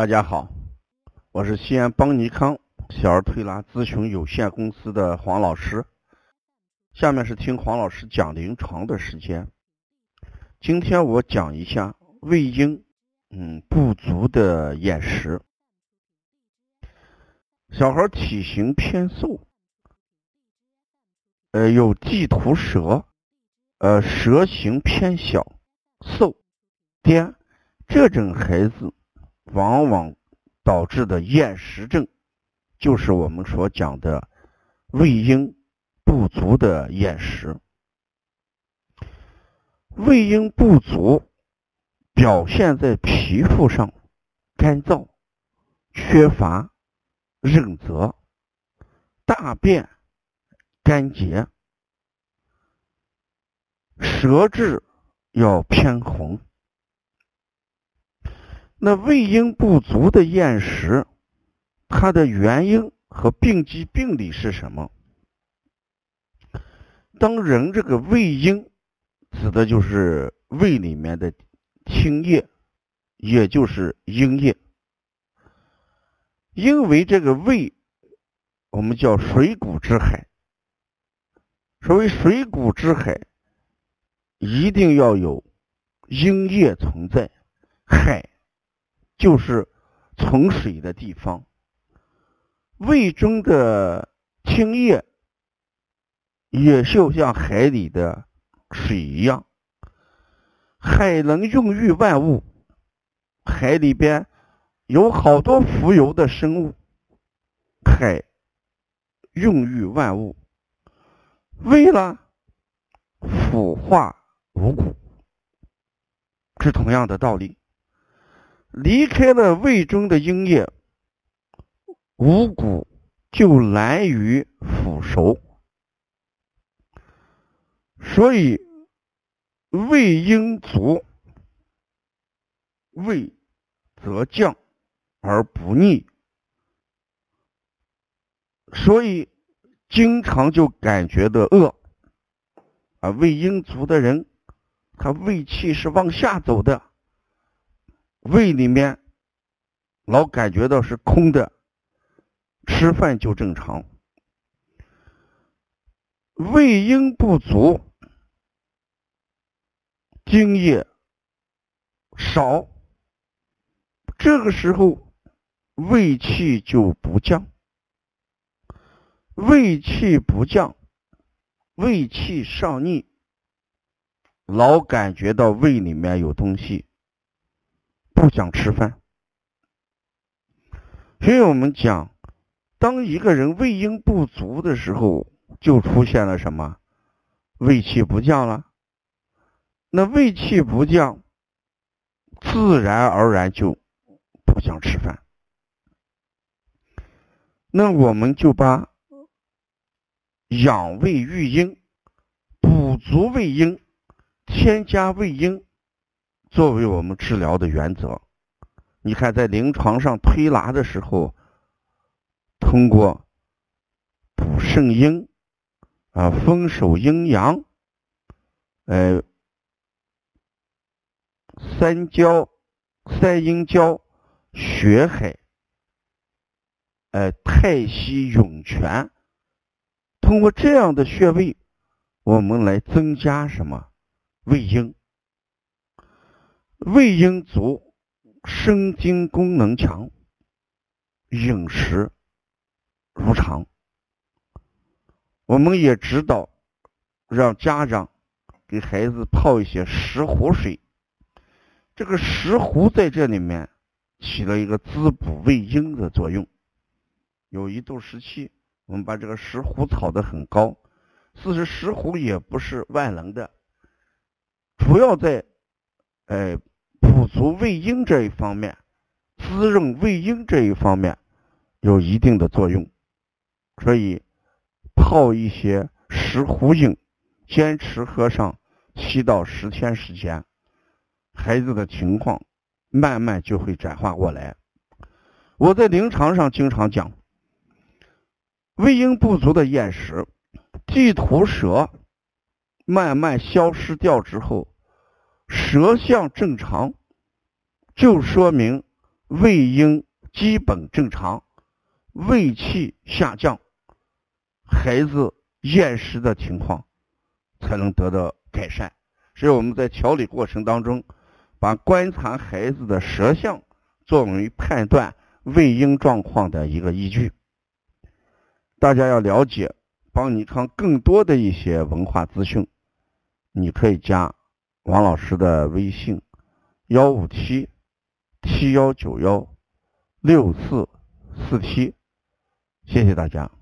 大家好，我是西安邦尼康小儿推拿咨询有限公司的黄老师。下面是听黄老师讲临床的时间。今天我讲一下胃阴嗯不足的饮食。小孩体型偏瘦，呃有地图舌，呃舌形偏小、瘦、颠，这种孩子。往往导致的厌食症，就是我们所讲的胃阴不足的厌食。胃阴不足表现在皮肤上，干燥、缺乏、润泽，大便干结，舌质要偏红。那胃阴不足的厌食，它的原因和病机病理是什么？当人这个胃阴，指的就是胃里面的清液，也就是阴液。因为这个胃，我们叫水谷之海。所谓水谷之海，一定要有阴液存在，海。就是存水的地方，胃中的清液也就像海里的水一样，海能孕育万物，海里边有好多浮游的生物，海孕育万物，为了腐化五谷，是同样的道理。离开了胃中的阴液，五谷就难于腐熟，所以胃阴足，胃则降而不腻，所以经常就感觉到饿。啊，胃阴足的人，他胃气是往下走的。胃里面老感觉到是空的，吃饭就正常。胃阴不足，津液少，这个时候胃气就不降。胃气不降，胃气上逆，老感觉到胃里面有东西。不想吃饭，所以我们讲，当一个人胃阴不足的时候，就出现了什么？胃气不降了。那胃气不降，自然而然就不想吃饭。那我们就把养胃育阴、补足胃阴、添加胃阴。作为我们治疗的原则，你看，在临床上推拿的时候，通过补肾阴啊、分守阴阳、呃、三焦、三阴交、血海、呃、太溪涌泉，通过这样的穴位，我们来增加什么胃阴。胃阴足，生津功能强，饮食如常。我们也知道，让家长给孩子泡一些石斛水。这个石斛在这里面起了一个滋补胃阴的作用。有一度时期，我们把这个石斛炒得很高。其实石斛也不是万能的，主要在，哎。补足胃阴这一方面，滋润胃阴这一方面有一定的作用，所以泡一些石斛饮，坚持喝上七到十天时间，孩子的情况慢慢就会转化过来。我在临床上经常讲，胃阴不足的厌食，地图舌慢慢消失掉之后。舌象正常，就说明胃阴基本正常，胃气下降，孩子厌食的情况才能得到改善。所以我们在调理过程当中，把观察孩子的舌象作为判断胃阴状况的一个依据。大家要了解邦尼康更多的一些文化资讯，你可以加王老师的微信：幺五七七幺九幺六四四七。谢谢大家。